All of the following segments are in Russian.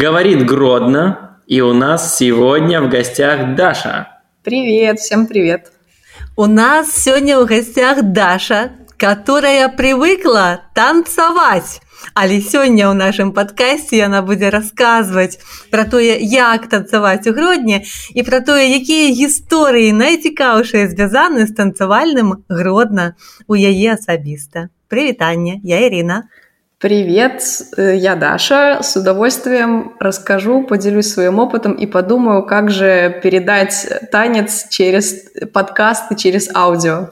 Говорит Гродно, и у нас сегодня в гостях Даша. Привет, всем привет. У нас сегодня в гостях Даша, которая привыкла танцевать. Але сёння ў нашым падкасці яна будзе расказваць пра тое, як танцаваць у гродні і пра тое, якія гісторыі найцікаўшыя звязаны з танцавальным гродна у яе асабіста. Прывітанне, я Ірина. Привет, э, я Даша. С удовольствием расскажу, поделюсь своим опытом и подумаю, как же передать танец через подкаст и через аудио.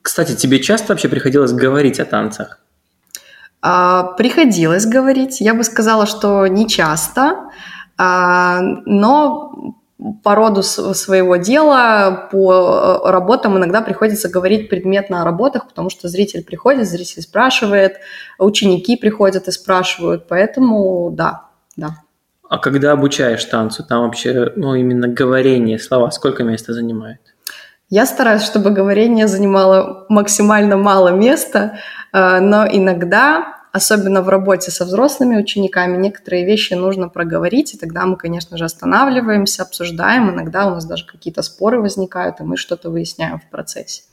Кстати, тебе часто вообще приходилось говорить о танцах? А, приходилось говорить. Я бы сказала, что не часто, а, но по роду своего дела, по э, работам иногда приходится говорить предметно о работах, потому что зритель приходит, зритель спрашивает, ученики приходят и спрашивают, поэтому да, да. А когда обучаешь танцу, там вообще, ну, именно говорение, слова, сколько места занимает? Я стараюсь, чтобы говорение занимало максимально мало места, э, но иногда особенно в работе со взрослыми учениками, некоторые вещи нужно проговорить, и тогда мы, конечно же, останавливаемся, обсуждаем, иногда у нас даже какие-то споры возникают, и мы что-то выясняем в процессе.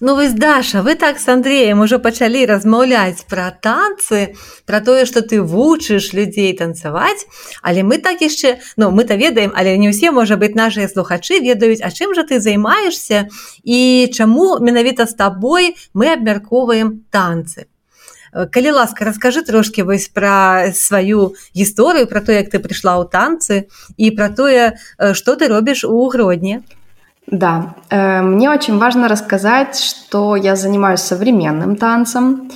Ну вось Даша, вы так с Андреем уже пачалі размаўляць пра танцы, пра тое, што ты вучыш людзей танцаваць, але мы так яшчэ ну мы-то ведаем, але не ўсе можа быць нашыя слухачы ведаюць, а чым жа ты займаешься і чаму менавіта з табой мы абмяркоўваем танцы. Э, калі ласка расскажы трошки вось пра сваю гісторыю про то як ты пришла ў танцы і про тое что ты робіш у гродні да э, мне очень важно рассказать что я занимаюсь современным танцем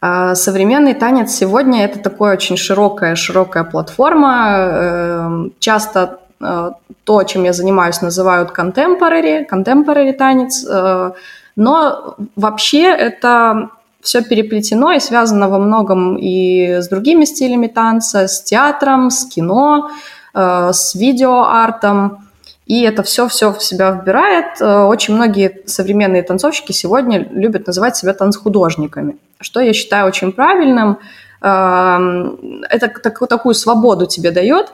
э, современный танец сегодня это такое очень широкая широкая платформа э, часто э, то чем я занимаюсь называют contemporary contemporary танец э, но вообще это все переплетено и связано во многом и с другими стилями танца, с театром, с кино, э, с видеоартом. И это все-все в себя вбирает. Э, очень многие современные танцовщики сегодня любят называть себя танцхудожниками, что я считаю очень правильным. Э, это такую свободу тебе дает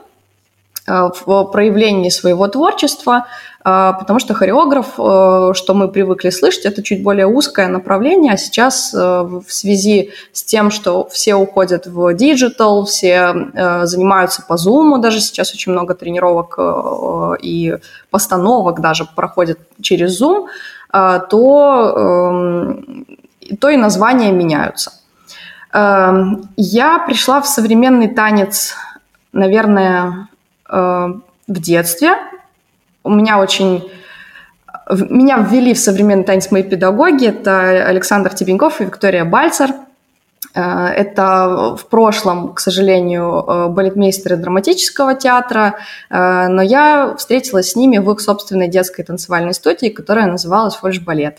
в проявлении своего творчества, а, потому что хореограф, э, что мы привыкли слышать, это чуть более узкое направление, а сейчас э, в связи с тем, что все уходят в digital, все э, занимаются по Zoom, даже сейчас очень много тренировок и постановок даже проходят через Zoom, то, эм, то и названия меняются. Эм, я пришла в современный танец, наверное, в детстве, у меня очень... Меня ввели в современный танец мои педагоги. Это Александр Тебеньков и Виктория Бальцер. Э, это в прошлом, к сожалению, э, балетмейстеры драматического театра, э, но я встретилась с ними в их собственной детской танцевальной студии, которая называлась «Фольш-балет».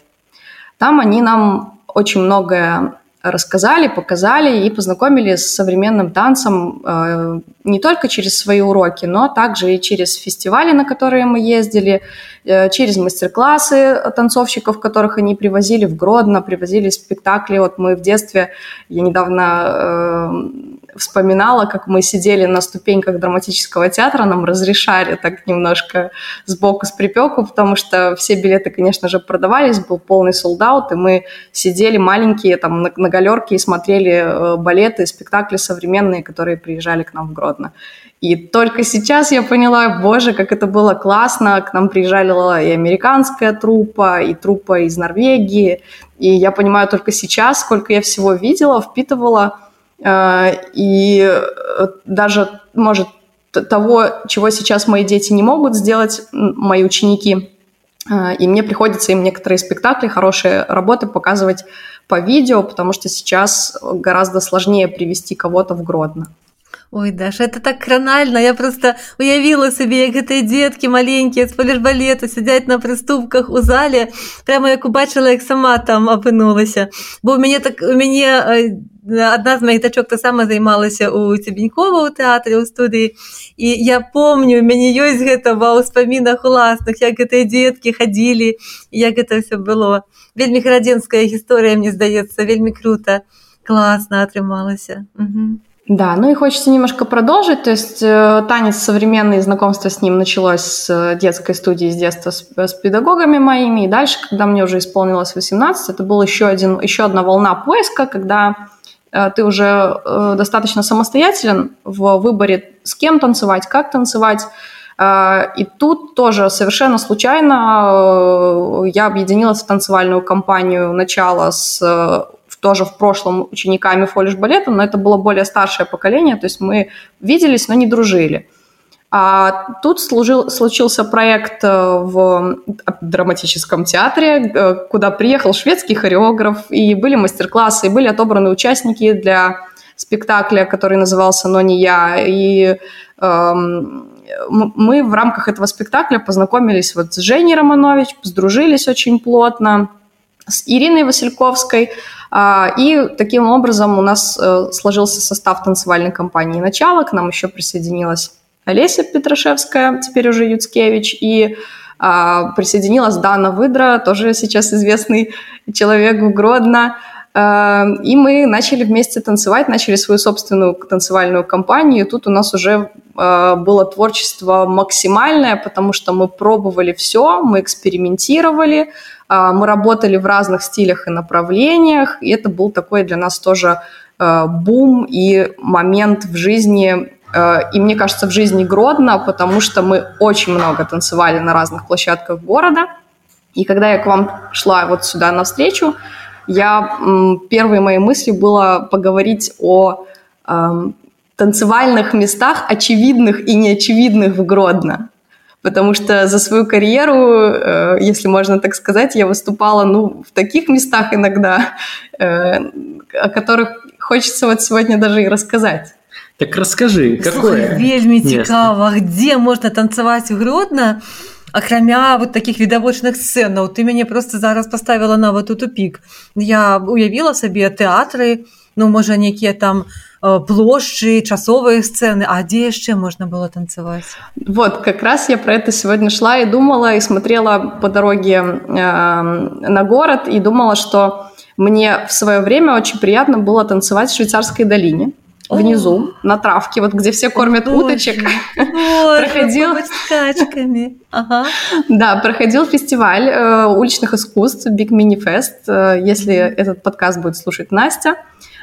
Там они нам очень многое рассказали, показали и познакомили с современным танцем э, не только через свои уроки, но также и через фестивали, на которые мы ездили, э, через мастер-классы танцовщиков, которых они привозили в Гродно, привозили спектакли. Вот мы в детстве, я недавно э, вспоминала, как мы сидели на ступеньках драматического театра, нам разрешали так немножко сбоку с припеку, потому что все билеты, конечно же, продавались, был полный солдат, и мы сидели маленькие там на, на галерке и смотрели э, балеты, спектакли современные, которые приезжали к нам в Гродно. И только сейчас я поняла, боже, как это было классно. К нам приезжала и американская труппа, и труппа из Норвегии. И я понимаю только сейчас, сколько я всего видела, впитывала – и э, даже, может, того, чего сейчас мои дети не могут сделать, мои ученики, э, и мне приходится им некоторые спектакли, хорошие работы показывать по видео, потому что сейчас гораздо сложнее привести кого-то в Гродно. Ой, Даша, это так кранальна. Я просто уявіла собі, як гэтыя дзеткі маленькія з полішбалету сядзяць на прыступках у зале, прямо як убачыла, як сама там апынулася. Бо у мяне так у мяне адна з маіх дачок таксама займалася у цебенькова ў тэатры ў студыі. І я помню, у мяне ёсць гэта ва ўспамінах уласных, як гэтыя дзеткі хадзілі, як гэта все было. Вельмі гарадзенская гісторыя, мне здаецца, вельмі круто, класна атрымалася. Угу. Да, ну и хочется немножко продолжить. То есть э, танец современный, знакомство с ним началось с детской студии, с детства с, с педагогами моими. И дальше, когда мне уже исполнилось 18, это была еще, один, еще одна волна поиска, когда э, ты уже э, достаточно самостоятелен в выборе, с кем танцевать, как танцевать. Э, и тут тоже совершенно случайно э, я объединилась в танцевальную компанию начала с тоже в прошлом учениками фолиш-балета, но это было более старшее поколение, то есть мы виделись, но не дружили. А тут служил, случился проект э, в драматическом театре, э, куда приехал шведский хореограф, и были мастер-классы, и были отобраны участники для спектакля, который назывался «Но не я». И эм, мы в рамках этого спектакля познакомились вот с Женей Романович, сдружились очень плотно, с Ириной Васильковской, а, и таким образом у нас э, сложился состав танцевальной компании «Начало». К нам еще присоединилась Олеся Петрашевская, теперь уже Юцкевич, и а, присоединилась Дана Выдра, тоже сейчас известный человек в Гродно. А, и мы начали вместе танцевать, начали свою собственную танцевальную компанию. Тут у нас уже было творчество максимальное, потому что мы пробовали все, мы экспериментировали, а, мы работали в разных стилях и направлениях, и это был такой для нас тоже э, бум и момент в жизни, и мне кажется, в жизни Гродно, потому что мы очень много танцевали на разных площадках города. И когда я к вам шла вот сюда навстречу, я первой моей мыслью было поговорить о эм, танцевальных местах, очевидных и неочевидных в Гродно потому что за свою карьеру, э, если можно так сказать, я выступала ну, в таких местах иногда, э, о которых хочется вот сегодня даже и рассказать. Так расскажи, какое Вельмі цікава, где можна танцевать Гродно, акрамя вот таких відавочных сцэнаў ты мяне просто зараз поставила нават у тупик я уявила сабе тэатры ну можа некія там Э, площади, часовые сцены, а где еще можно было танцевать? Вот, как раз я про это сегодня шла и думала, и смотрела по дороге э, на город, и думала, что мне в свое время очень приятно было танцевать в швейцарской долине внизу, на травке, вот где все кормят Боже, уточек. Боже, проходил скачками. Ага. Да, проходил фестиваль э, уличных искусств Big Mini Fest. Э, если этот подкаст будет слушать Настя,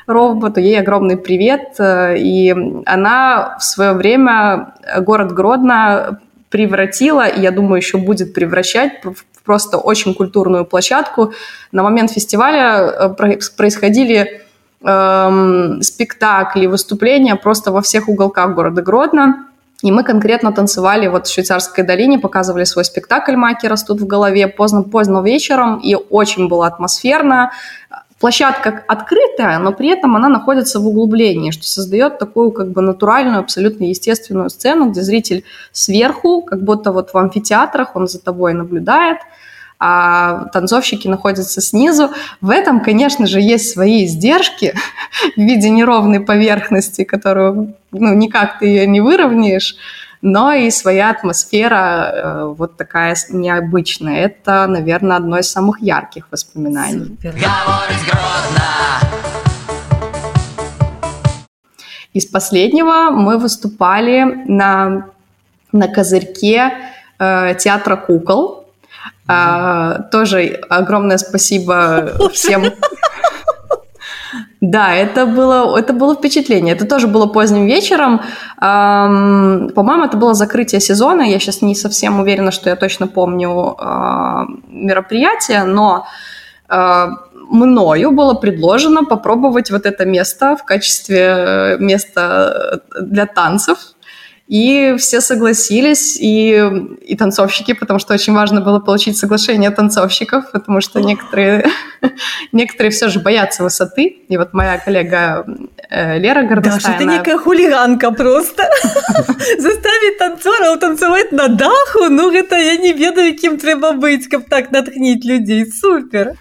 Ровботу, ей огромный привет. Э, и она в свое время город Гродно превратила, и я думаю, еще будет превращать в просто очень культурную площадку. На момент фестиваля э, происходили эм, спектакли, выступления просто во всех уголках города Гродно. И мы конкретно танцевали вот в Швейцарской долине, показывали свой спектакль «Маки растут в голове» поздно-поздно вечером, и очень было атмосферно площадка открытая, но при этом она находится в углублении, что создает такую как бы натуральную, абсолютно естественную сцену, где зритель сверху, как будто вот в амфитеатрах он за тобой наблюдает, а танцовщики находятся снизу. В этом, конечно же, есть свои издержки в виде неровной поверхности, которую ну, никак ты ее не выровняешь, но и своя атмосфера э, вот такая необычная. Это, наверное, одно из самых ярких воспоминаний. Из последнего мы выступали на, на козырьке э, театра кукол. Э, тоже огромное спасибо всем да, это было, это было впечатление. Это тоже было поздним вечером. Эм, по-моему, это было закрытие сезона. Я сейчас не совсем уверена, что я точно помню э, мероприятие, но э, мною было предложено попробовать вот это место в качестве э, места для танцев и все согласились, и, и танцовщики, потому что очень важно было получить соглашение танцовщиков, потому что некоторые, некоторые все же боятся высоты. И вот моя коллега э, Лера Гордостайна... Даша, ты некая хулиганка просто. Заставить танцоров танцевать на даху? Ну, это я не ведаю, кем треба быть, как так натхнить людей. Супер!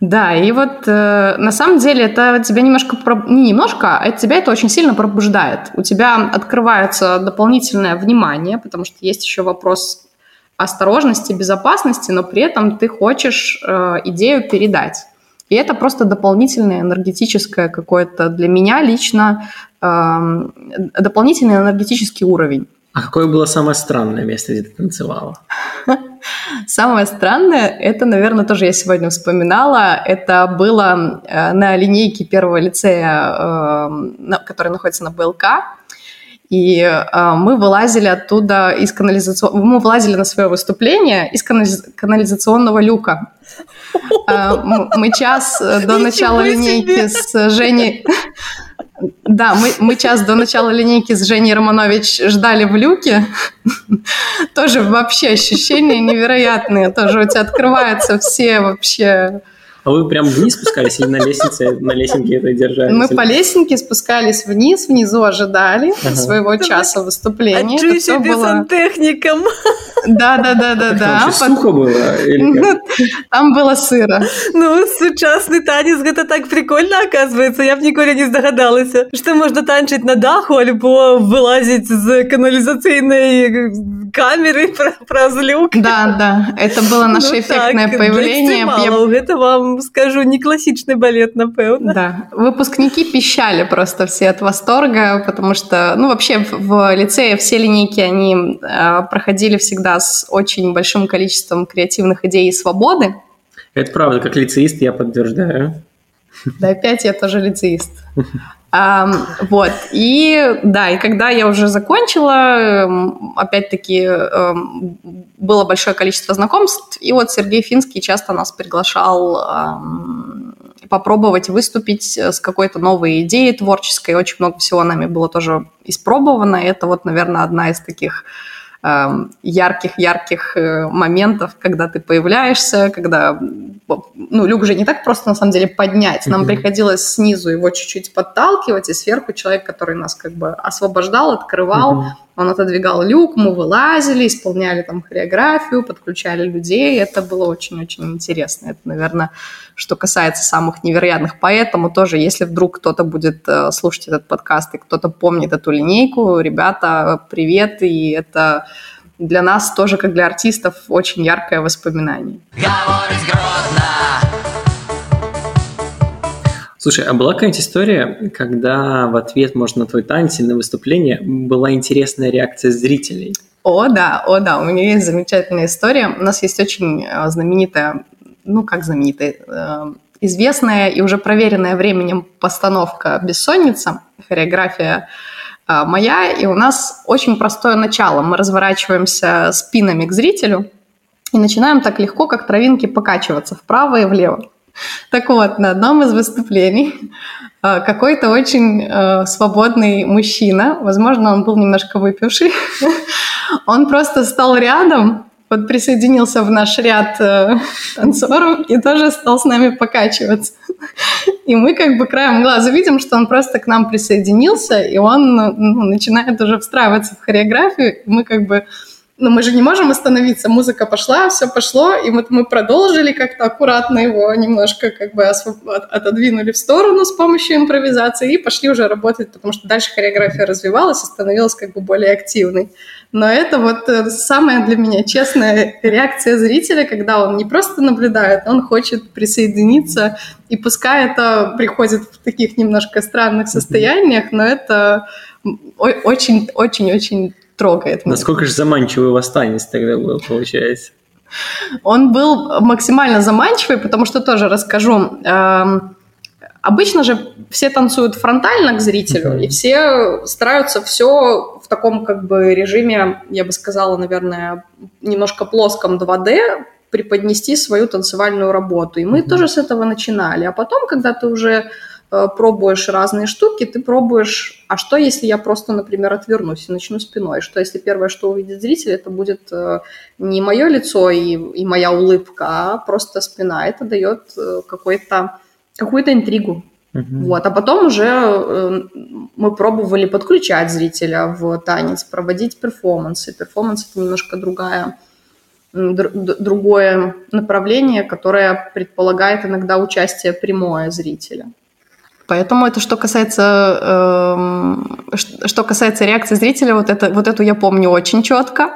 Да, и вот э, на самом деле это тебя немножко, не немножко, а тебя это очень сильно пробуждает. У тебя открывается дополнительное внимание, потому что есть еще вопрос осторожности, безопасности, но при этом ты хочешь э, идею передать. И это просто дополнительное энергетическое какое-то для меня лично э, дополнительный энергетический уровень. А какое было самое странное место, где ты танцевала? Самое странное, это, наверное, тоже я сегодня вспоминала, это было э, на линейке первого лицея, э, который находится на БЛК. И э, мы вылазили оттуда из канализационного... Мы вылазили на свое выступление из канализационного люка. Мы час до начала линейки с Женей... Да, мы, мы час до начала линейки с Женей Романович ждали в люке. Тоже вообще ощущения невероятные. Тоже у тебя открываются все вообще а вы прям вниз спускались или на лестнице, на лестнике это держались? Мы по лестнике спускались вниз, внизу ожидали ага. своего часа выступления. А это было... сантехником. Да, да, да, да, да. Под... сухо было? Или Там было сыро. Ну, сучасный танец, это так прикольно оказывается. Я б ніколи не здогадалася, что можно танчить на даху, альбо вылазить з канализационной камеры про люк. Да, да, это было наше ну, эффектное так, появление. Я... Это вам скажу, не классичный балет, напевно. Да. Выпускники пищали просто все от восторга, потому что, ну, вообще в лицее все линейки, они э, проходили всегда с очень большим количеством креативных идей и свободы. Это правда, как лицеист я подтверждаю. Да, опять я тоже лицеист. Um, вот, и да, и когда я уже закончила, эм, опять-таки um, было большое количество знакомств, и вот Сергей Финский часто нас приглашал попробовать выступить с какой-то новой идеей творческой, очень много всего нами было тоже испробовано, это вот, наверное, одна из таких ярких-ярких э, моментов, когда ты появляешься, когда, ну, люк же не так просто, на самом деле, поднять. Нам mm-hmm. приходилось снизу его чуть-чуть подталкивать, и сверху человек, который нас как бы освобождал, открывал, mm-hmm. Он отодвигал люк, мы вылазили, исполняли там хореографию, подключали людей. Это было очень-очень интересно. Это, наверное, что касается самых невероятных. Поэтому тоже, если вдруг кто-то будет э, слушать этот подкаст и кто-то помнит эту линейку, ребята, привет, и это для нас тоже, как для артистов, очень яркое воспоминание. Слушай, а была какая-нибудь история, когда в ответ, может, на твой танец или на выступление была интересная реакция зрителей? О, да, о, да, у меня есть замечательная история. У нас есть очень э, знаменитая, ну, как знаменитая, э, известная и уже проверенная временем постановка «Бессонница», хореография а, моя, и у нас очень простое начало. Мы разворачиваемся спинами к зрителю и начинаем так легко, как травинки, покачиваться вправо и влево. Так вот, на одном из выступлений а, какой-то очень э, свободный мужчина, возможно, он был немножко выпивший, он просто стал рядом вот присоединился в наш ряд э, танцоров и тоже стал с нами покачиваться. И мы как бы краем глаза видим, что он просто к нам присоединился, и он ну, начинает уже встраиваться в хореографию, и мы как бы но мы же не можем остановиться, музыка пошла, все пошло, и вот мы продолжили как-то аккуратно его немножко как бы отодвинули в сторону с помощью импровизации и пошли уже работать, потому что дальше хореография развивалась и становилась как бы более активной. Но это вот э, самая для меня честная реакция зрителя, когда он не просто наблюдает, он хочет присоединиться, и пускай это приходит в таких немножко странных состояниях, но это очень-очень-очень трогает. Насколько же заманчивый танец тогда был, получается? Он был максимально заманчивый, потому что тоже расскажу. Эм, обычно же все танцуют фронтально к зрителю, mm-hmm. и все стараются все в таком как бы режиме, я бы сказала, наверное, немножко плоском 2D преподнести свою танцевальную работу. И мы mm-hmm. тоже с этого начинали. А потом, когда ты уже пробуешь разные штуки, ты пробуешь, а что если я просто, например, отвернусь и начну спиной? Что если первое, что увидит зритель, это будет э, не мое лицо и, и моя улыбка, а просто спина. Это дает э, какой-то, какую-то интригу. Uh-huh. Вот. А потом уже мы пробовали подключать зрителя в танец, проводить перформансы. Перформанс – это немножко другая другое направление, которое предполагает иногда участие прямое зрителя. Поэтому это что касается, э, что касается реакции зрителя, вот, это, вот эту я помню очень четко.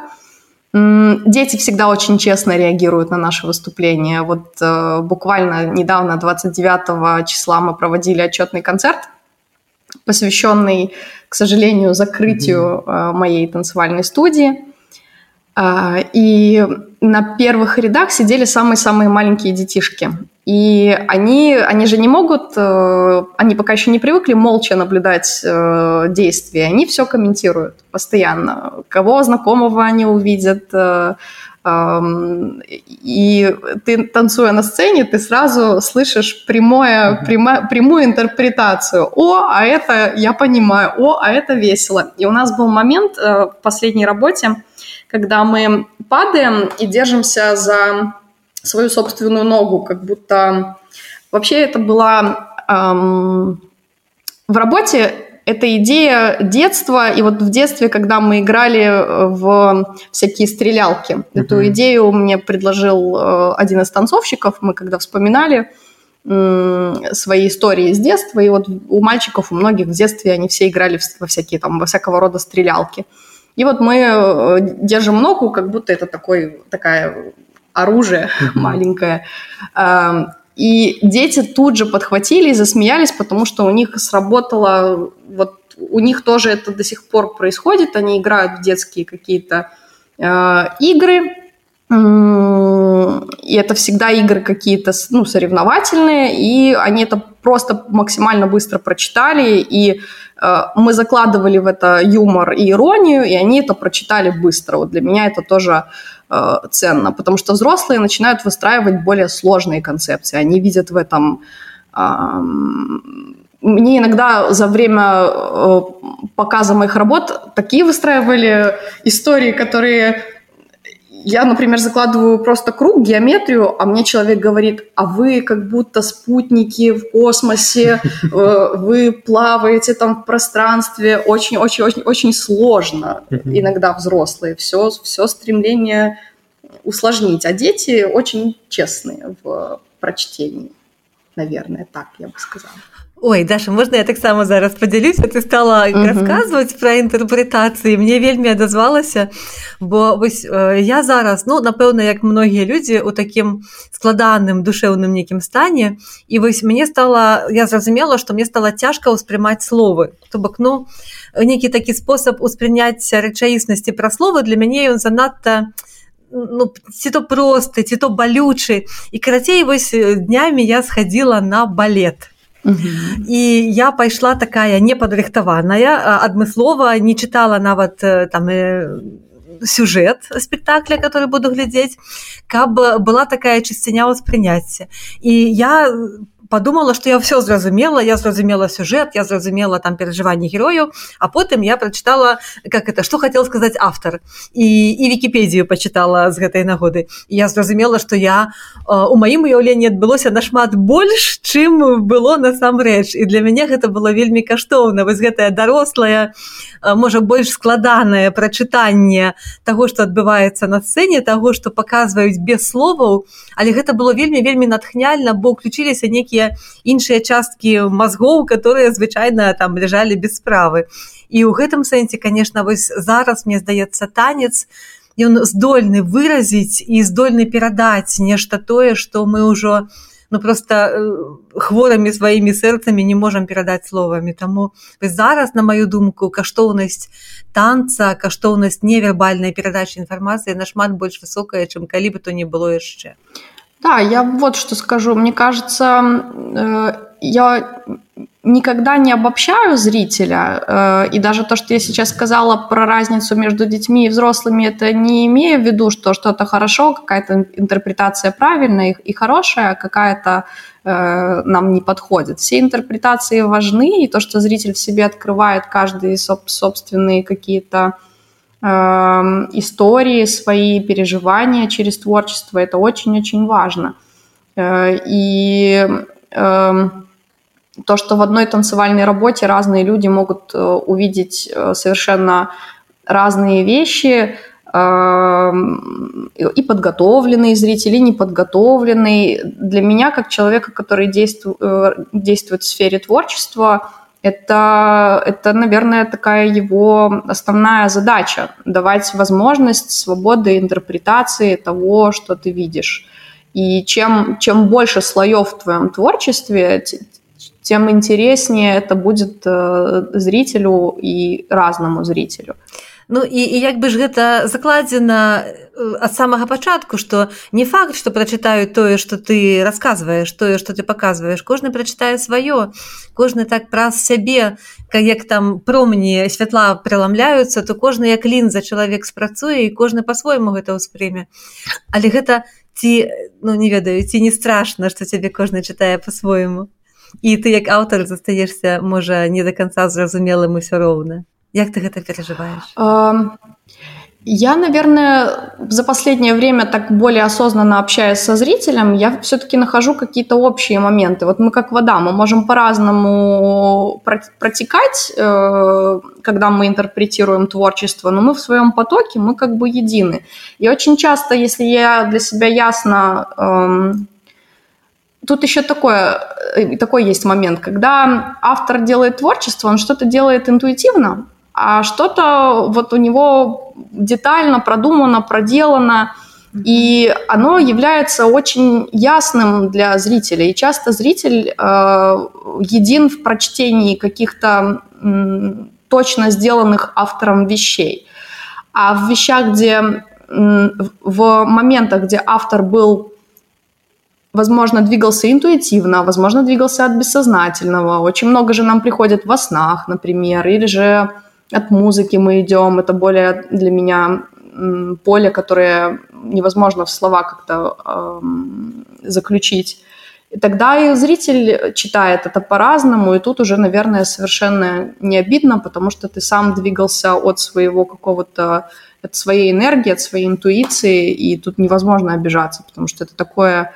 Дети всегда очень честно реагируют на наши выступления. Вот э, буквально недавно, 29 числа, мы проводили отчетный концерт, посвященный, к сожалению, закрытию э, моей танцевальной студии. Э, и на первых рядах сидели самые-самые маленькие детишки. И они, они же не могут, э, они пока еще не привыкли молча наблюдать э, действия, они все комментируют постоянно. Кого знакомого они увидят, э, и ты, танцуя на сцене, ты сразу слышишь прямое, прямо, прямую интерпретацию. О, а это я понимаю, о, а это весело. И у нас был момент в последней работе, когда мы падаем и держимся за свою собственную ногу, как будто вообще это была эм, в работе эта идея детства, и вот в детстве, когда мы играли в всякие стрелялки, uh-huh. эту идею мне предложил э, один из танцовщиков, мы когда вспоминали э, свои истории с детства, и вот у мальчиков, у многих в детстве они все играли во всякие там, во всякого рода стрелялки. И вот мы э, держим ногу, как будто это такой, такая оружие маленькое. И дети тут же подхватили и засмеялись, потому что у них сработало, вот у них тоже это до сих пор происходит, они играют в детские какие-то э, игры, и это всегда игры какие-то ну, соревновательные, и они это просто максимально быстро прочитали, и э, мы закладывали в это юмор и иронию, и они это прочитали быстро. Вот для меня это тоже Э, ценно, потому что взрослые начинают выстраивать более сложные концепции. Они видят в этом... Мне иногда за время э, показа моих работ такие выстраивали истории, которые я, например, закладываю просто круг, геометрию, а мне человек говорит, а вы как будто спутники в космосе, э, вы плаваете там в пространстве, очень-очень-очень-очень сложно иногда взрослые, все, все стремление усложнить, а дети очень честные в прочтении, наверное, так я бы сказала. Ой, Даша, можна я таксама зараз падзялюся ты стала uh -huh. расказваць пра інтэрпрэтацыі мне вельмі адазвалася бо вось э, я зараз ну напэўна як многія людзі у такім складаным душэўным нейкім стане і вось мне стала я зразумела што мне стала цяжка ўспрымаць словы то бок ну нейкі такі спосаб успрыняцця рэчаіснасці пра словы для мяне ён занадта ну ці то просты ці то балючы і карацей вось днямі я схадзіла на балет І я пайшла такая непадрыхтаваная адмыслова не чытала нават там сюжэт спектакля который буду глядзець каб была такая чысціня ўспрыняцця і я подумала что я все зразумела я зразумела сюжет я зразумела там перажыванне герою а потым я прочитала как это что хотел сказать автор. І і вкіпедію почитала з гэтай нагоды. Я зразумела что я у маім уяўленні адбылося нашмат больш чым было насамрэч і для мяне гэта было вельмі каштоўна. Вось гэтая дарослая можа больш складанае прачытанне того что адбываецца на сцэне того что показваюць без словаў. Але гэта было вельмі натхняльна бо уключіліся некія нейкія іншыя часткі мазгоў которые звычайна там ляжалі без справы. І ў гэтым сэнсе конечно вось зараз мне здаецца танец ён здольны выразіць і здольны перадаць нешта тое что мы ўжо ну просто э, хворымі сваімі сэрцамі не можам перадаць словамі. Таму зараз на маю думку каштоўнасць танца каштоўнасць невербальнай перадачи інфармацыі нашмат больш высокая чым калі бы то не было яшчэ Да, я вот что скажу. Мне кажется, э, я никогда не обобщаю зрителя. Э, и даже то, что я сейчас сказала про разницу между детьми и взрослыми, это не имея в виду, что что-то хорошо, какая-то интерпретация правильная и хорошая, а какая-то э, нам не подходит. Все интерпретации важны, и то, что зритель в себе открывает каждый собственные какие-то истории, свои переживания через творчество. Это очень-очень важно. Э, и эм, то, что в одной танцевальной работе разные люди могут э, увидеть э, совершенно разные вещи, эм, и подготовленные зрители, и неподготовленные. Для меня, как человека, который действует в сфере творчества, Это, это, наверное, такая его основная задача – давать возможность свободы интерпретации того, что ты видишь. И чем, чем больше слоев в твоем творчестве, тем интереснее это будет э, зрителю и разному зрителю. Ну і, і як бы ж гэта закладзена ад самага пачатку што не факт што прачытаюць тое што ты расказваеш тое што ты паказваеш. Кожны прачытае сваё. Кожны так праз сябе як там промні святла пераламляюцца то кожны як лінза чалавек спрацуе і кожны па-свойму гэта ўспрыме. Але гэта ці ну не ведаю ці не страшна што цябе кожны чытае па-свойму. І ты як аўтар застаешся можа не до конца зразумелым усё роўна Як ты гэта переживаешь? Я, наверное, за последнее время так более осознанно общаясь со зрителем, я все-таки нахожу какие-то общие моменты. Вот мы как вода, мы можем по-разному протекать, э, когда мы интерпретируем творчество, но мы в своем потоке, мы как бы едины. И очень часто, если я для себя ясно... Тут еще такое, э, такой есть момент, когда автор делает творчество, он что-то делает интуитивно, а что-то вот у него детально продумано, проделано, и оно является очень ясным для зрителя. И часто зритель э, един в прочтении каких-то э, точно сделанных автором вещей. А в вещах, где э, в моментах, где автор был, возможно, двигался интуитивно, возможно, двигался от бессознательного. Очень много же нам приходит во снах, например, или же от музыки мы идем, это более для меня поле, которое невозможно в слова как-то эм, заключить. И тогда и зритель читает это по-разному, и тут уже, наверное, совершенно не обидно, потому что ты сам двигался от своего какого-то, от своей энергии, от своей интуиции, и тут невозможно обижаться, потому что это такое...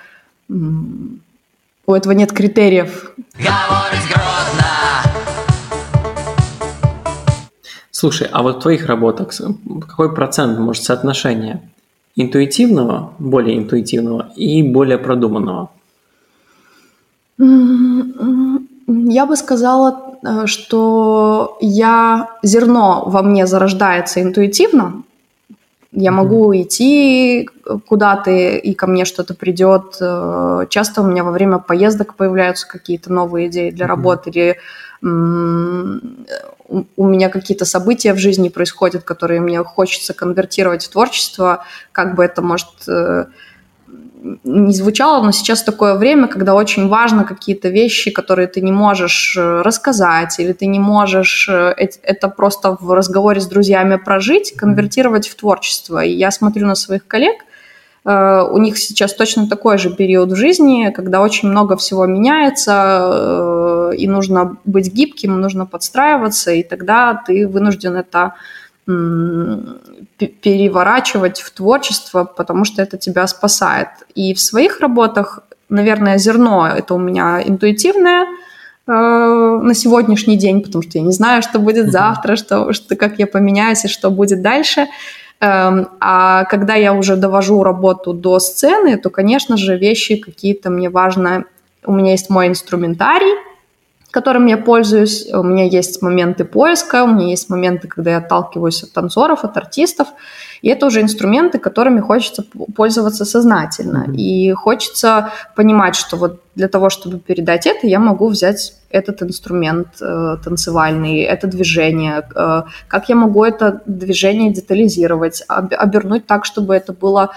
У этого нет критериев. Говорить Слушай, а вот в твоих работах какой процент, может, соотношение интуитивного, более интуитивного и более продуманного? Я бы сказала, э, что я зерно во мне зарождается интуитивно. Я могу идти куда-то, и ко мне что-то придет. Э, часто у меня во время поездок появляются какие-то новые идеи для работы, или у меня какие-то события в жизни происходят, которые мне хочется конвертировать в творчество, как бы это может э, не звучало, но сейчас такое время, когда очень важно какие-то вещи, которые ты не можешь э, рассказать, или ты не можешь э, это просто в разговоре с друзьями прожить, конвертировать в творчество. И я смотрю на своих коллег, Э, у них сейчас точно такой же период в жизни, когда очень много всего меняется, и нужно быть гибким, нужно подстраиваться, и тогда ты вынужден это переворачивать в творчество, потому что это тебя спасает. И в своих работах, наверное, зерно это у меня интуитивное э, на сегодняшний день, потому что я не знаю, что будет завтра, что, что как я поменяюсь и что будет дальше. Эм, а когда я уже довожу работу до сцены, то, конечно же, вещи какие-то мне важно. У меня есть мой инструментарий, которым я пользуюсь. У меня есть моменты поиска, у меня есть моменты, когда я отталкиваюсь от танцоров, от артистов. И это уже инструменты, которыми хочется пользоваться сознательно. И хочется понимать, что вот для того, чтобы передать это, я могу взять этот инструмент э, танцевальный, это движение, э, как я могу это движение детализировать, об, обернуть так, чтобы это было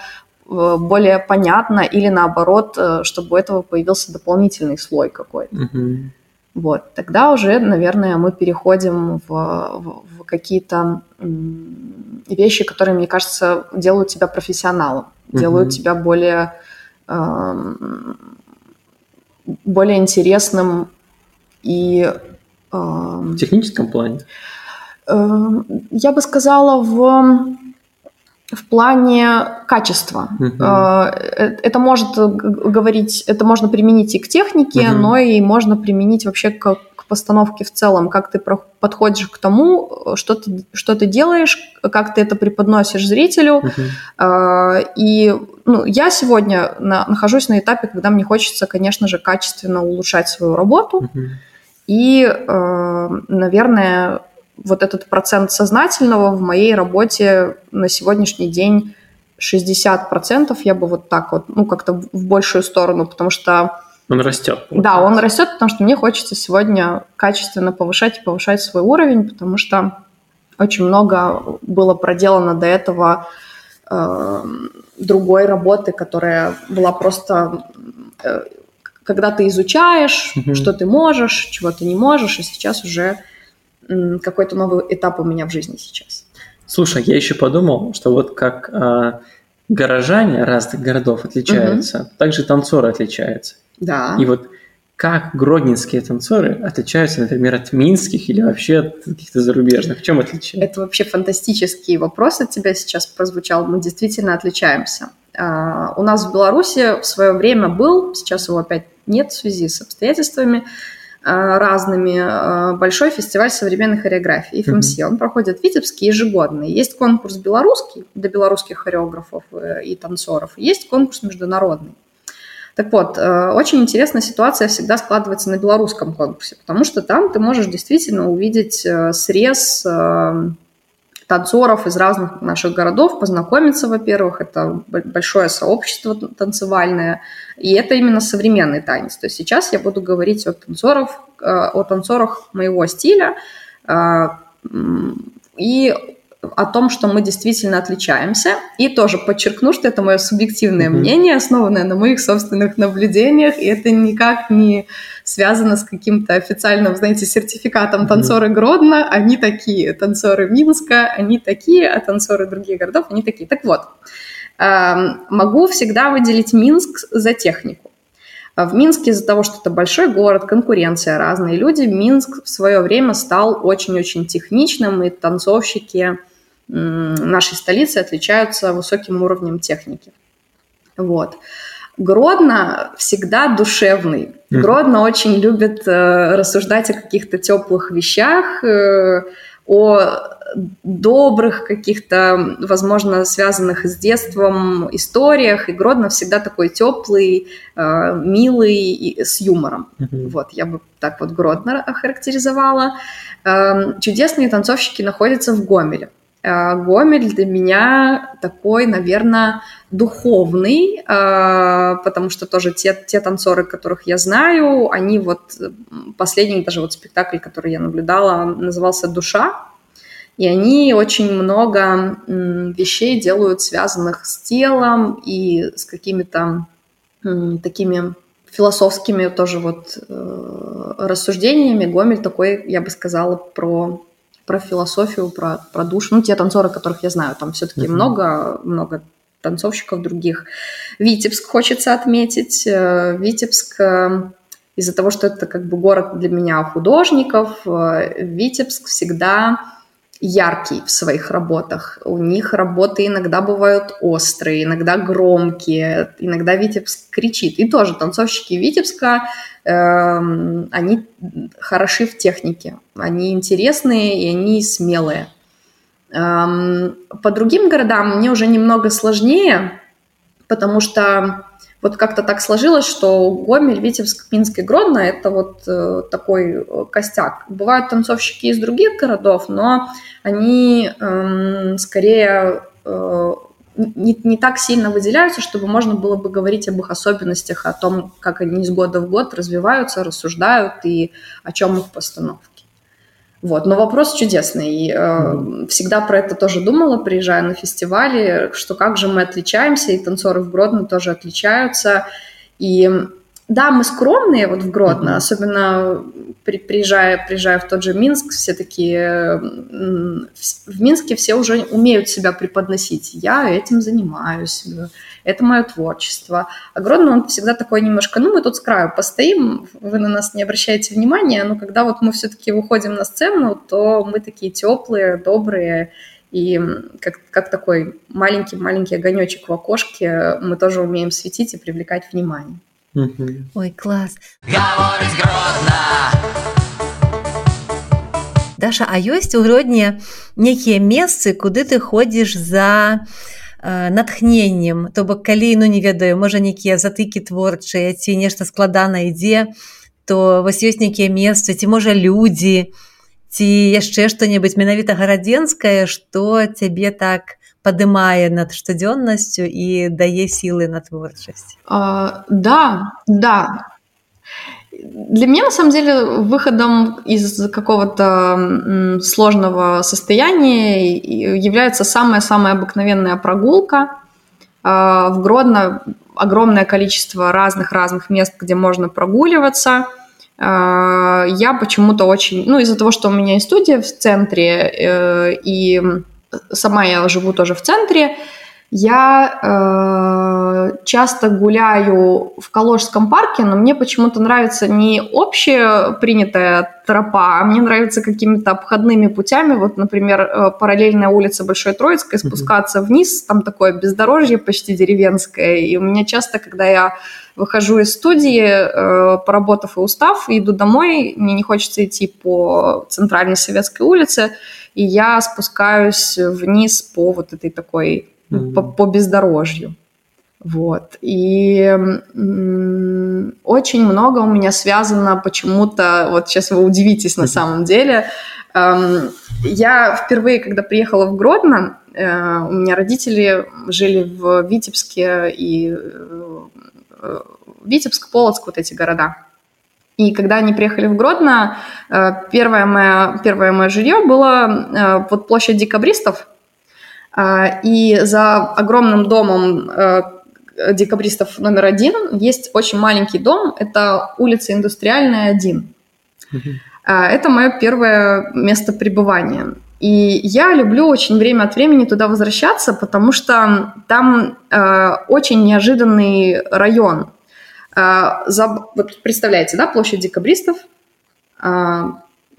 э, более понятно или наоборот, э, чтобы у этого появился дополнительный слой какой-то. Mm-hmm. Вот, тогда уже, наверное, мы переходим в, в, в какие-то вещи, которые, мне кажется, делают тебя профессионалом, mm-hmm. делают тебя более, э, более интересным и... Э, в техническом плане? Э, я бы сказала, в в плане качества. Uh-huh. Это может говорить, это можно применить и к технике, uh-huh. но и можно применить вообще к, к постановке в целом, как ты подходишь к тому, что ты, что ты делаешь, как ты это преподносишь зрителю. Uh-huh. И ну, я сегодня на, нахожусь на этапе, когда мне хочется, конечно же, качественно улучшать свою работу. Uh-huh И, э, наверное, вот этот процент сознательного в моей работе на сегодняшний день 60% я бы вот так вот, ну, как-то в большую сторону, потому что... Он растет. Да, он растет, потому что мне хочется сегодня качественно повышать и повышать свой уровень, потому что очень много было проделано до этого э, другой работы, которая была просто... Э, когда ты изучаешь, mm-hmm. что ты можешь, чего ты не можешь, и сейчас уже какой-то новый этап у меня в жизни сейчас. Слушай, я еще подумал, что вот как э, горожане разных городов отличаются, угу. так же танцоры отличаются. Да. И вот как гродненские танцоры отличаются, например, от минских или вообще от каких-то зарубежных? В чем отличие? Это вообще фантастический вопрос от тебя сейчас прозвучал. Мы действительно отличаемся. Uh, у нас в Беларуси в свое время был, сейчас его опять нет в связи с обстоятельствами, разными. Э, большой фестиваль современной хореографии, ФМС. Mm-hmm. Он проходит в Витебске ежегодно. Есть конкурс белорусский для белорусских хореографов э, и танцоров. Есть конкурс международный. Так вот, очень интересная ситуация всегда складывается на белорусском конкурсе, потому что там ты можешь действительно увидеть срез танцоров из разных наших городов, познакомиться, во-первых, это большое сообщество танцевальное, и это именно современный танец. То есть сейчас я буду говорить о танцорах, э, о танцорах моего стиля, э, и о том, что мы действительно отличаемся. И тоже подчеркну, что это мое субъективное mm-hmm. мнение, основанное на моих собственных наблюдениях, и это никак не связано с каким-то официальным, знаете, сертификатом танцоры Гродно, они такие, танцоры Минска, они такие, а танцоры других городов, они такие. Так вот, эм, могу всегда выделить Минск за технику. В Минске из-за того, что это большой город, конкуренция, разные люди, Минск в свое время стал очень-очень техничным, и танцовщики нашей столицы отличаются высоким уровнем техники. Вот. Гродно всегда душевный. Гродно очень любит э, рассуждать о каких-то теплых вещах, э, о добрых каких-то, возможно, связанных с детством историях. И Гродно всегда такой теплый, э, милый и с юмором. Mm-hmm. Вот, я бы так вот Гродно охарактеризовала. Э, чудесные танцовщики находятся в Гомеле. Э, Гомель для меня такой, наверное, духовный, э, потому что тоже те, те танцоры, которых я знаю, они вот, последний даже вот спектакль, который я наблюдала, назывался «Душа», и они очень много вещей делают, связанных с телом и с какими-то такими философскими тоже вот э, рассуждениями. Гомель такой, я бы сказала, про про философию, про, про душу. Ну, те танцоры, которых я знаю, там все-таки uh-huh. много, много танцовщиков других. Витебск хочется отметить. Э, Витебск э, из-за того, что это как бы город для меня художников, э, Витебск всегда яркий в своих работах. У них работы иногда бывают острые, иногда громкие, иногда Витебск кричит. И тоже танцовщики Витебска, э, они хороши в технике, они интересные и они смелые. Э, по другим городам мне уже немного сложнее, потому что вот как-то так сложилось, что Гомель, Витебск, Минск и Гродно – это вот э, такой э, костяк. Бывают танцовщики из других городов, но они э, скорее э, не, не так сильно выделяются, чтобы можно было бы говорить об их особенностях, о том, как они из года в год развиваются, рассуждают и о чем их постановки. Вот. Но вопрос чудесный. Э, всегда про это тоже думала, приезжая на фестивали, что как же мы отличаемся, и танцоры в Гродно тоже отличаются. И да, мы скромные вот в Гродно, особенно при, приезжая, приезжая в тот же Минск, все такие... В Минске все уже умеют себя преподносить. Я этим занимаюсь, это мое творчество. А Гродно, он всегда такой немножко, ну, мы тут с краю постоим, вы на нас не обращаете внимания, но когда вот мы все-таки выходим на сцену, то мы такие теплые, добрые, и как, как такой маленький-маленький огонечек в окошке мы тоже умеем светить и привлекать внимание. Ой, клас. Гаворыць гродна. Даша, а ёсць у гродні нейкія месцы, куды ты ходзіш за Э, натхненнем то бок калі ну не ведаю можа нейкія затыкі творчыя ці нешта складана ідзе што вось ёсць нейкія месцы ці можа людзі ці яшчэ што-небудзь менавіта гарадзенскае што цябе так падымае над штодзённасцю і дае сілы на творчасць а, да да для меня на самом деле выходом из какого-то сложного состояния является самая-самая обыкновенная прогулка. А, в Гродно огромное количество разных-разных мест, где можно прогуливаться. А, я почему-то очень... Ну, из-за того, что у меня и студия в центре, э, и сама я живу тоже в центре, я э, часто гуляю в Калужском парке, но мне почему-то нравится не общая принятая тропа, а мне нравится какими-то обходными путями. Вот, например, э, параллельная улица Большой Троицкой, спускаться вниз, там такое бездорожье почти деревенское. И у меня часто, когда я выхожу из студии, э, поработав и устав, иду домой, мне не хочется идти по центральной Советской улице, и я спускаюсь вниз по вот этой такой mm-hmm. по, по бездорожью. Вот. И м- очень много у меня связано почему-то, вот сейчас вы удивитесь на самом деле, эм, я впервые, когда приехала в Гродно, э, у меня родители жили в Витебске и э, Витебск, Полоцк, вот эти города. И когда они приехали в Гродно, э, первое мое, первое мое жилье было э, под площадь декабристов, и за огромным домом э, декабристов номер один есть очень маленький дом, это улица Индустриальная 1. А, это мое первое место пребывания. И я люблю очень время от времени туда возвращаться, потому что там э, очень неожиданный район. Э, за, вот представляете, да, площадь декабристов, э,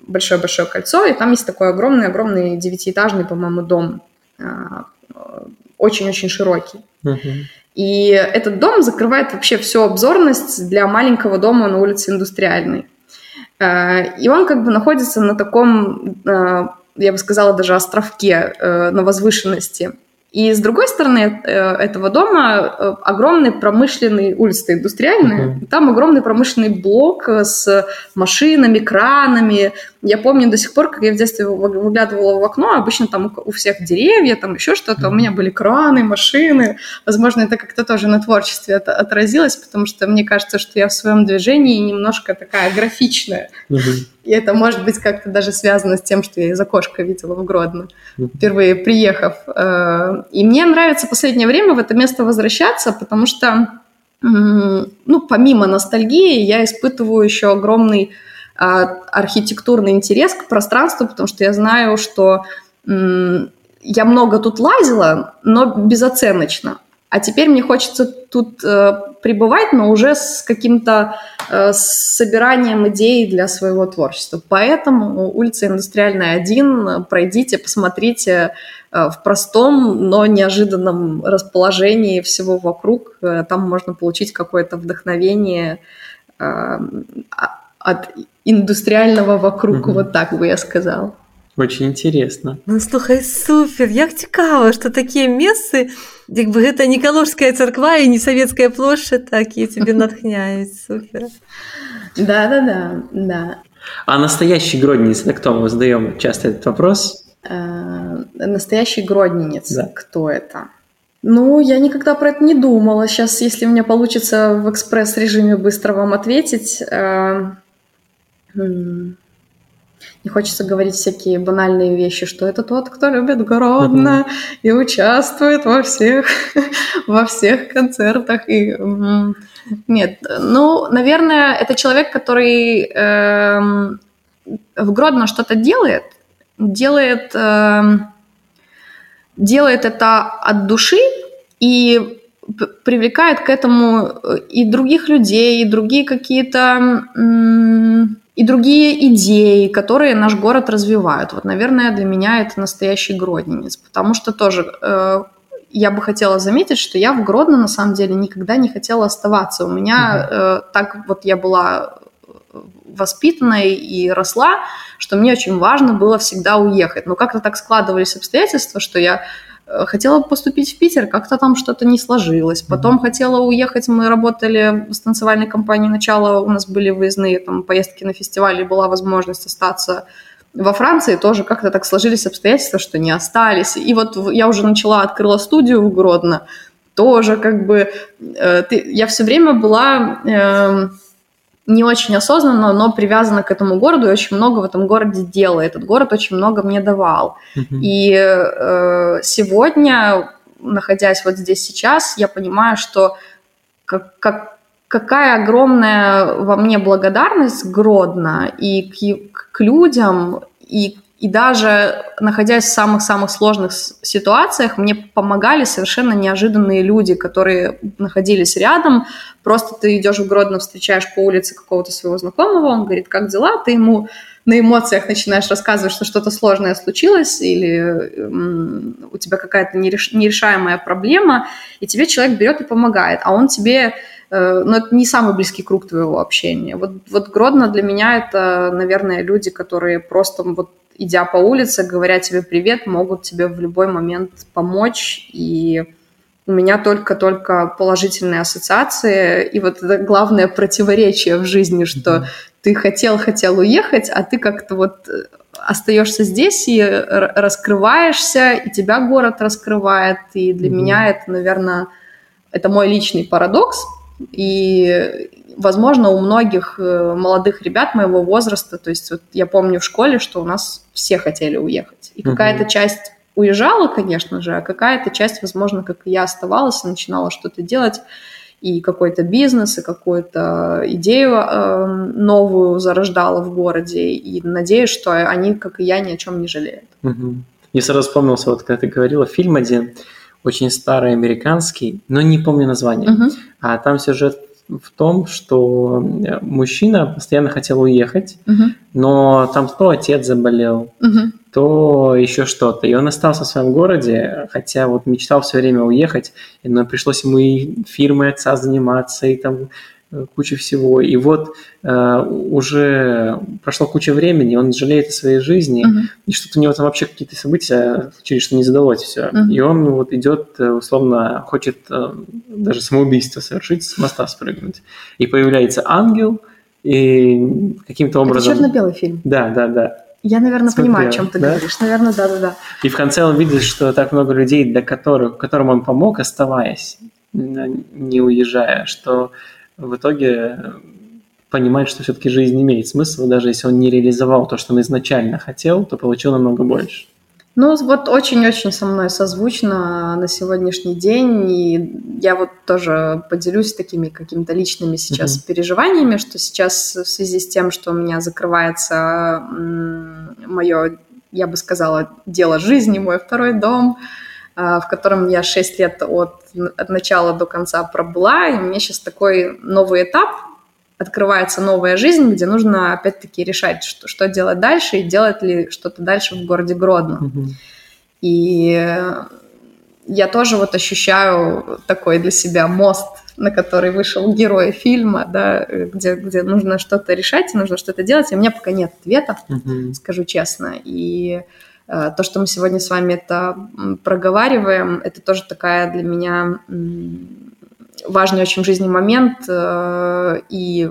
большое-большое кольцо, и там есть такой огромный-огромный девятиэтажный, по-моему, дом. А, очень-очень широкий. И этот дом закрывает вообще всю обзорность для маленького дома на улице Индустриальной. А, и он как бы находится на таком, а, я бы сказала, даже островке на возвышенности. И с другой стороны э, этого дома э, огромный промышленный, улица индустриальная, uh-huh. там огромный промышленный блок с машинами, кранами. Я помню до сих пор, как я в детстве выглядывала в окно, обычно там у всех деревья, там еще что-то, у меня были краны, машины. Возможно, это как-то тоже на творчестве отразилось, потому что мне кажется, что я в своем движении немножко такая графичная. Uh-huh. И это может быть как-то даже связано с тем, что я из окошка видела в Гродно, впервые приехав. Э, и мне нравится в последнее время в это место возвращаться, потому что, ну, помимо ностальгии, я испытываю еще огромный архитектурный интерес к пространству, потому что я знаю, что я много тут лазила, но безоценочно. А теперь мне хочется тут э, пребывать, но уже с каким-то э, собиранием идей для своего творчества. Поэтому улица Индустриальная 1, пройдите, посмотрите э, в простом, но неожиданном расположении всего вокруг. Э, там можно получить какое-то вдохновение э, от индустриального вокруг, угу. вот так бы я сказала. Очень интересно. Ну слухай, супер, як цікава, што такія месцы, як бы гэта не калужская царква і не савецкая плошча, такія тебе натхняюць супер. Да, да, да, да. А настоящий гродненец, на кто мы задаем часто этот вопрос? А, настоящий гродненец, да. кто это? Ну, я никогда про это не думала. Сейчас, если у меня получится в экспресс-режиме быстро вам ответить... А... не хочется говорить всякие банальные вещи, что это тот, кто любит Гродно uh-huh. и участвует во всех, во всех концертах. И... Нет, ну, наверное, это человек, который э, в Гродно что-то делает, делает, э, делает это от души и привлекает к этому и других людей, и другие какие-то и другие идеи, которые наш город развивают. Вот, наверное, для меня это настоящий гродненец, потому что тоже э, я бы хотела заметить, что я в Гродно на самом деле никогда не хотела оставаться. У меня э, так вот я была воспитана и росла, что мне очень важно было всегда уехать. Но как-то так складывались обстоятельства, что я Э, хотела поступить в Питер, как-то там что-то не сложилось. Потом mm-hmm. хотела уехать, мы работали с танцевальной компанией. Начало у нас были выездные там, поездки на фестиваль, и была возможность остаться во Франции. Тоже как-то так сложились обстоятельства, что не остались. И вот я уже начала, открыла студию в Гродно. Тоже как бы... Э, ты, я все время была... Э, не очень осознанно, но привязана к этому городу и очень много в этом городе делала. Этот город очень много мне давал. И э, сегодня, находясь вот здесь сейчас, я понимаю, что как, как, какая огромная во мне благодарность Гродно и к, к людям, и и даже находясь в самых-самых сложных ситуациях, мне помогали совершенно неожиданные люди, которые находились рядом. Просто ты идешь в Гродно, встречаешь по улице какого-то своего знакомого, он говорит, как дела? Ты ему на эмоциях начинаешь рассказывать, что что-то сложное случилось, или у тебя какая-то нерешаемая проблема, и тебе человек берет и помогает, а он тебе э, но это не самый близкий круг твоего общения. Вот, вот Гродно для меня это, наверное, люди, которые просто вот идя по улице, говоря тебе привет, могут тебе в любой момент помочь. И у меня только-только положительные ассоциации. И вот это главное противоречие в жизни, что mm-hmm. ты хотел-хотел уехать, а ты как-то вот э, остаешься здесь и раскрываешься, и тебя город раскрывает. И для mm-hmm. меня это, наверное, это мой личный парадокс. И возможно, у многих э, молодых ребят моего возраста, то есть вот я помню в школе, что у нас все хотели уехать. И какая-то часть уезжала, конечно же, а какая-то часть, возможно, как и я, оставалась и начинала что-то делать, и какой-то бизнес, и какую-то идею э, новую зарождала в городе, и надеюсь, что они, как и я, ни о чем не жалеют. Угу. Я сразу вспомнился, вот когда ты говорила, фильм один, очень старый американский, но не помню название. Угу. А там сюжет в том, что э, мужчина постоянно хотел уехать, угу. но там то отец заболел, угу. то еще что-то. И он остался в своем городе, хотя вот мечтал все время уехать, но пришлось ему и фирмой отца заниматься, и там куча всего. И вот э, уже прошло куча времени, он жалеет о своей жизни, uh-huh. и что-то у него там вообще какие-то события случились, что не задалось все. Uh-huh. И он вот идет, э, условно, хочет э, даже самоубийство совершить, с моста спрыгнуть. И появляется ангел, и каким-то образом... Это черно-белый фильм. Да, да, да. Я, наверное, Смотрела, понимаю, о чем ты да? говоришь. Наверное, да, да, да. И в конце он видит, что так много людей, для которых, которым он помог, оставаясь, не уезжая, что в итоге понимает, что все-таки жизнь имеет смысл, даже если он не реализовал то, что он изначально хотел, то получил намного больше. Ну, вот очень-очень со мной созвучно на сегодняшний день, и я вот тоже поделюсь такими какими-то личными сейчас mm-hmm. переживаниями, что сейчас в связи с тем, что у меня закрывается мое, я бы сказала, дело жизни, мой второй дом, а, в котором я 6 лет от, от начала до конца пробыла, и у меня сейчас такой новый этап, открывается новая жизнь, где нужно опять-таки решать, что, что делать дальше, и делать ли что-то дальше в городе Гродно. Mm-hmm. И я тоже вот ощущаю такой для себя мост, на который вышел герой фильма, да, где, где нужно что-то решать, нужно что-то делать, и у меня пока нет ответа, mm-hmm. скажу честно. И Э, то, что мы сегодня с вами это проговариваем, это тоже такая для меня важный очень в жизни момент э, и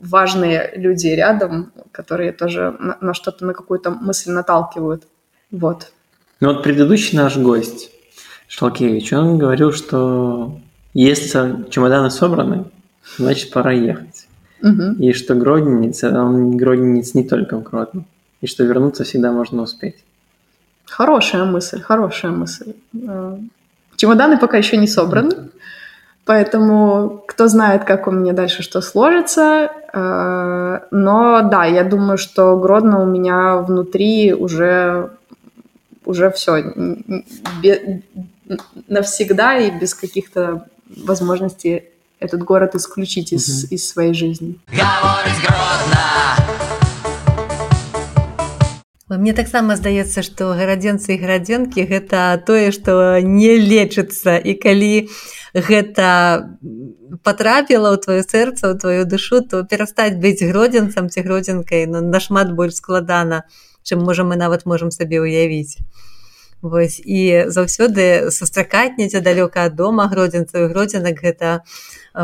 важные люди рядом, которые тоже на, на что-то, на какую-то мысль наталкивают. Вот. Ну вот предыдущий наш гость, Шалкевич, он говорил, что если чемоданы собраны, значит пора ехать. Угу. И что Гродненец, он Гродненец не только в Гродно. И что вернуться всегда можно успеть. Хорошая мысль, хорошая мысль. Э, чемоданы пока еще не собраны, поэтому кто знает, как у меня дальше что сложится. Э, но да, я думаю, что Гродно у меня внутри уже, уже все навсегда и без каких-то возможностей этот город исключить из, угу. из своей жизни. Говорить Гродно! Мне таксама здаецца, што гарадзенцы і гарадзенкі гэта тое, што не лечыцца і калі гэта патрапіла ў твоё сэрца, ў твою душу, то перастаць быць гродзенцам ці гродзенкай ну, нашмат больш складана, чым можа мы нават можам сабе ўявіць. Вось і заўсёды сустракаць недзе далёка ад дома гродзенцаў гродзенак гэта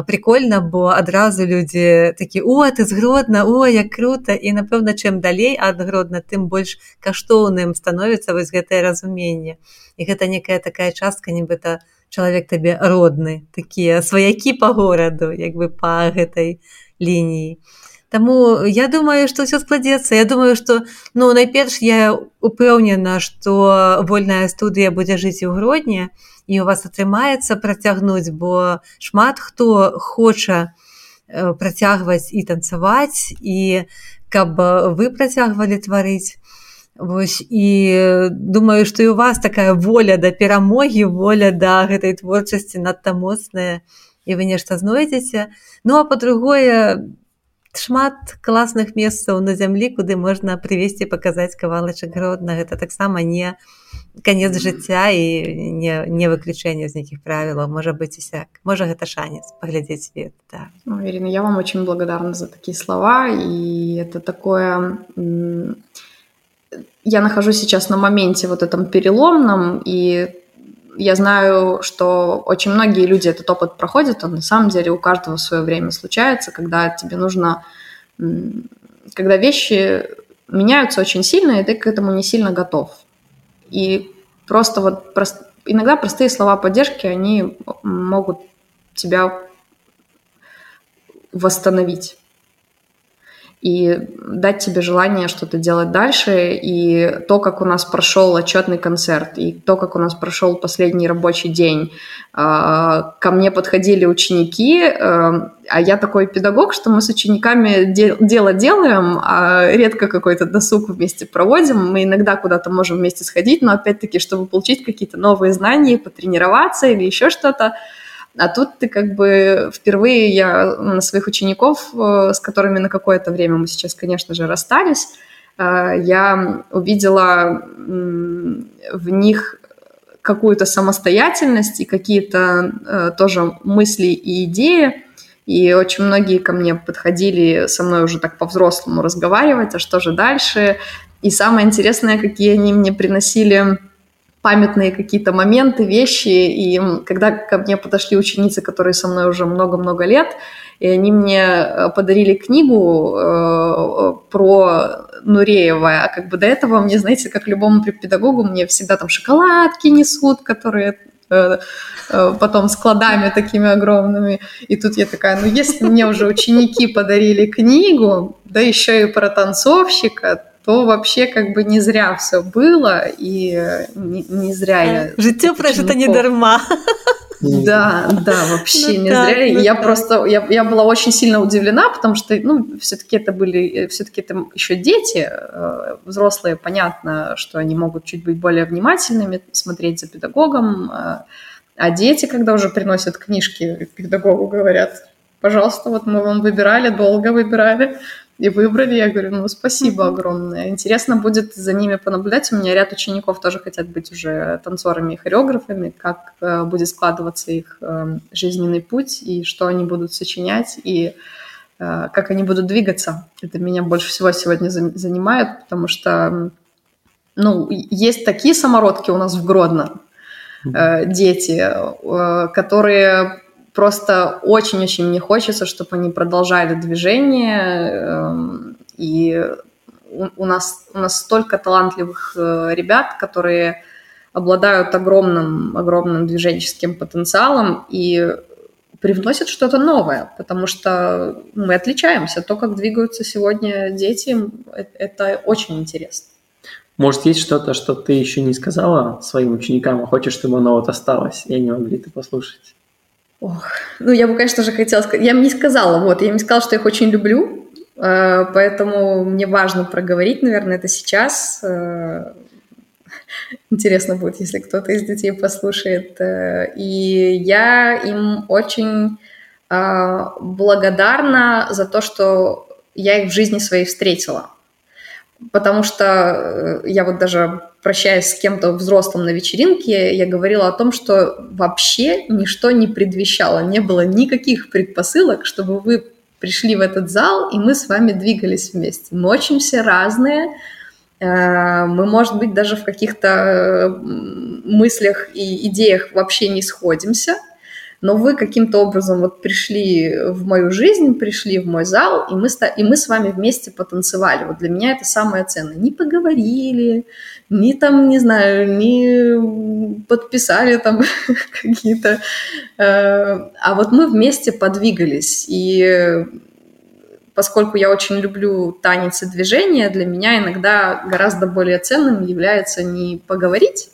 прикольна бо адразу людзі такі о ты згродна о як круто! І напэўна чым далей ад гродна тым больш каштоўным становіцца вось гэтае разуменне. І гэта некая такая частка нібыта чалавек табе родны такія сваякі по гораду як бы по гэтай лініі Таму я думаю, што ўсё складзецца. Я думаю, што ну, найперш я упэўнена, што вольная студыя будзе жыць у гродні і у вас атрымаецца працягнуць, бо шмат хто хоча працягваць і танцаваць і каб вы працягвалі тварыць. Вось і думаю, што і у вас такая воля да перамогі, воля да гэтай творчасці надта моцная і вы нешта знойдзеце. Ну а па-другое, шмат класных месцаў на зямлі куды можна прывесці паказаць кавалачак родна гэта таксама не конец жыцця і не, не выключэнне з нейкіх правілаў можа быць і сяк можа гэта шанец паглядзець свет да. ну, Ирина, я вам очень благодарна за такие слова и это такое я нахожусь сейчас на моменте вот этом переломном и я знаю, что очень многие люди этот опыт проходят, он на самом деле у каждого в свое время случается, когда тебе нужно, когда вещи меняются очень сильно, и ты к этому не сильно готов. И просто вот прост... иногда простые слова поддержки, они могут тебя восстановить и дать тебе желание что-то делать дальше. И то, как у нас прошел отчетный концерт, и то, как у нас прошел последний рабочий день. А, ко мне подходили ученики, а, а я такой педагог, что мы с учениками дело делаем, а редко какой-то досуг вместе проводим. Мы иногда куда-то можем вместе сходить, но опять-таки, чтобы получить какие-то новые знания, потренироваться или еще что-то, а тут ты как бы впервые я на своих учеников, э, с которыми на какое-то время мы сейчас, конечно же, расстались, э, я увидела в них какую-то самостоятельность и какие-то э, тоже мысли и идеи. И очень многие ко мне подходили со мной уже так по-взрослому разговаривать, а что же дальше. И самое интересное, какие они мне приносили памятные какие-то моменты, вещи. И когда ко мне подошли ученицы, которые со мной уже много-много лет, и они мне э, подарили книгу э, про Нуреева, а как бы до этого мне, знаете, как любому педагогу, мне всегда там шоколадки несут, которые э, э, потом складами такими огромными. И тут я такая, ну если мне уже ученики подарили книгу, да еще и про танцовщика, то вообще как бы не зря все было, и не, не зря я... Житё прожито не дарма. Да, да, вообще ну, не так, зря. Ну, я так. просто, я, я была очень сильно удивлена, потому что, ну, все-таки это были, все-таки это еще дети, э, взрослые, понятно, что они могут чуть быть более внимательными, смотреть за педагогом, э, а дети, когда уже приносят книжки педагогу, говорят, пожалуйста, вот мы вам выбирали, долго выбирали, и выбрали. Я говорю, ну, спасибо огромное. Интересно будет за ними понаблюдать. У меня ряд учеников тоже хотят быть уже танцорами и хореографами, как э, будет складываться их э, жизненный путь, и что они будут сочинять, и э, как они будут двигаться. Это меня больше всего сегодня занимает, потому что, ну, есть такие самородки у нас в Гродно, э, дети, э, которые Просто очень-очень мне хочется, чтобы они продолжали движение. Эм, и у нас, у нас столько талантливых э, ребят, которые обладают огромным, огромным движенческим потенциалом и привносят что-то новое, потому что мы отличаемся. То, как двигаются сегодня дети, э, это очень интересно. Может, есть что-то, что ты еще не сказала своим ученикам, а хочешь, чтобы оно вот осталось, и они могли это послушать? Ох, ну я бы, конечно же, хотела сказать, я им не сказала, вот, я им сказала, что я их очень люблю, э, поэтому мне важно проговорить, наверное, это сейчас. Э, интересно будет, если кто-то из детей послушает. Э, и я им очень благодарна за то, что я их в жизни своей встретила потому что э, я вот даже прощаясь с кем-то взрослым на вечеринке, я говорила о том, что вообще ничто не предвещало, не было никаких предпосылок, чтобы вы пришли в этот зал, и мы с вами двигались вместе. Мы очень все разные, Э, мы, может быть, даже в каких-то мыслях и идеях вообще не сходимся, но вы каким-то образом вот пришли в мою жизнь, пришли в мой зал, и мы, и мы с вами вместе потанцевали. Вот для меня это самое ценное. Не поговорили, ни там, не знаю, не подписали там какие-то... Э, а вот мы вместе подвигались, и поскольку я очень люблю танец и движение, для меня иногда гораздо более ценным является не поговорить,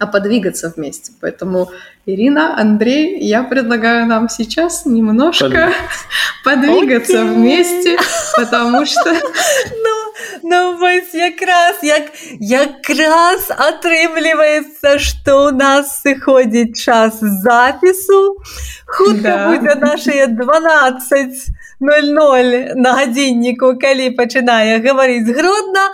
а подвигаться вместе. Поэтому, Ирина, Андрей, я предлагаю нам сейчас немножко Под... подвигаться Окей. вместе, потому что... Ну, ну вось якраз як якраз атрымліваецца што у нас сыходзіць час запісу хутка да. будзе нашыя 12 00 на гадзінніку калі пачынае гаварыць гродна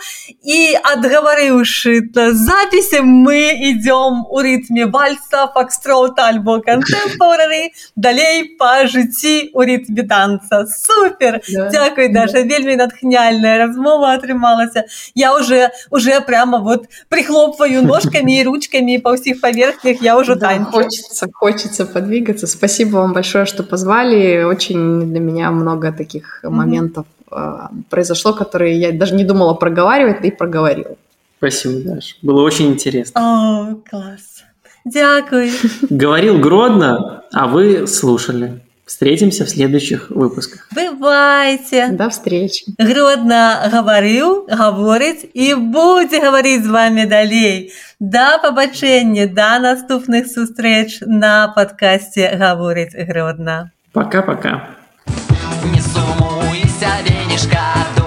і адгаварыўшы запісе мы ідём у рытме вальса факстроута альбо кантэмпорары далей па жыцці у рытме танца супер да. Дякуй даша вельмі натхняльная размова атрымалася я уже уже прямо вот прихлопваю ножками и ручками по всех поверхнях я уже да, танцую. хочется хочется подвигаться спасибо вам большое что позвали очень для меня много много таких mm-hmm. моментов э, произошло, которые я даже не думала проговаривать, ты проговорил. Спасибо, Даша. Было очень интересно. О, класс. Дякую. Говорил Гродно, а вы слушали. Встретимся в следующих выпусках. Бывайте. До встречи. Гродно говорил, говорит и будет говорить с вами далей. До побачення, до наступных встреч на подкасте «Говорить Гродно». Пока-пока. Денежка,